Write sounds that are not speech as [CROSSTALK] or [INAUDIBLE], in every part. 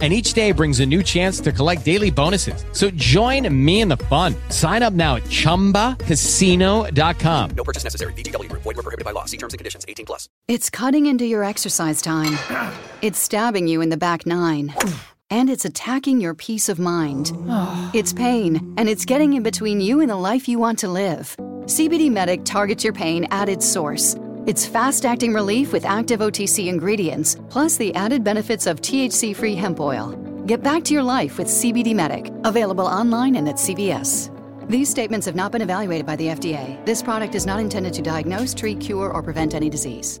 and each day brings a new chance to collect daily bonuses. So join me in the fun. Sign up now at ChumbaCasino.com. No purchase necessary. VGW. Void were prohibited by law. See terms and conditions. 18 plus. It's cutting into your exercise time. [CLEARS THROAT] It's stabbing you in the back nine. [CLEARS THROAT] And it's attacking your peace of mind. [SIGHS] It's pain, and it's getting in between you and the life you want to live. CBD Medic targets your pain at its source. It's fast acting relief with active OTC ingredients, plus the added benefits of THC free hemp oil. Get back to your life with CBD Medic, available online and at CVS. These statements have not been evaluated by the FDA. This product is not intended to diagnose, treat, cure, or prevent any disease.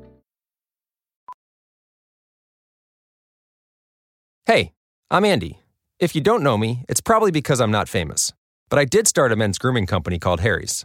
Hey, I'm Andy. If you don't know me, it's probably because I'm not famous. But I did start a men's grooming company called Harry's.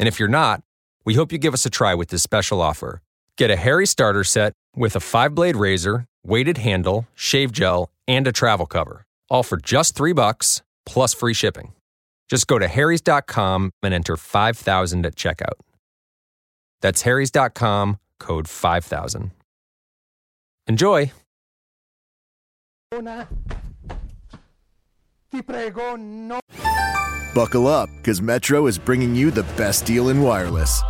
And if you're not, we hope you give us a try with this special offer. Get a Harry starter set with a five blade razor, weighted handle, shave gel, and a travel cover, all for just three bucks plus free shipping. Just go to harrys.com and enter 5000 at checkout. That's harrys.com, code 5000. Enjoy! Buckle up, because Metro is bringing you the best deal in wireless.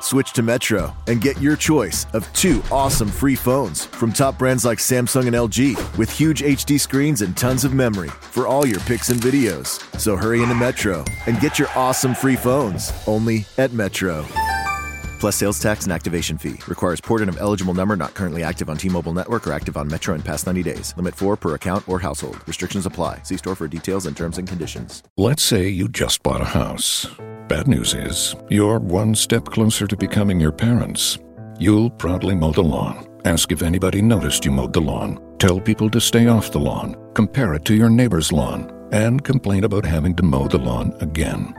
Switch to Metro and get your choice of two awesome free phones from top brands like Samsung and LG with huge HD screens and tons of memory for all your pics and videos. So hurry into Metro and get your awesome free phones only at Metro. Plus sales tax and activation fee. Requires port in of eligible number not currently active on T-Mobile network or active on Metro in past 90 days. Limit 4 per account or household. Restrictions apply. See store for details and terms and conditions. Let's say you just bought a house. Bad news is, you're one step closer to becoming your parents. You'll proudly mow the lawn. Ask if anybody noticed you mowed the lawn. Tell people to stay off the lawn. Compare it to your neighbor's lawn. And complain about having to mow the lawn again.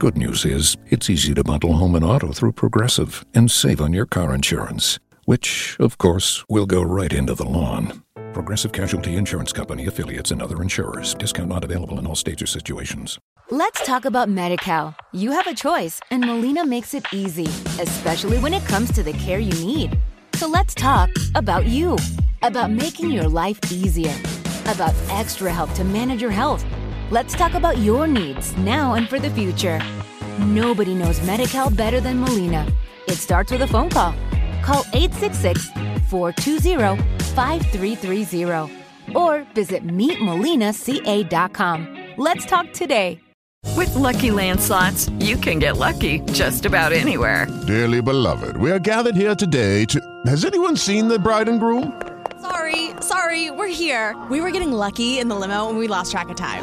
Good news is, it's easy to bundle home and auto through Progressive and save on your car insurance, which, of course, will go right into the lawn. Progressive Casualty Insurance Company affiliates and other insurers. Discount not available in all states or situations. Let's talk about MediCal. You have a choice, and Molina makes it easy, especially when it comes to the care you need. So let's talk about you, about making your life easier, about extra help to manage your health. Let's talk about your needs now and for the future. Nobody knows MediCal better than Molina. It starts with a phone call. Call 866 420 5330 or visit meetmolinaca.com. Let's talk today. With Lucky Land slots, you can get lucky just about anywhere. Dearly beloved, we are gathered here today to. Has anyone seen the bride and groom? Sorry, sorry, we're here. We were getting lucky in the limo and we lost track of time.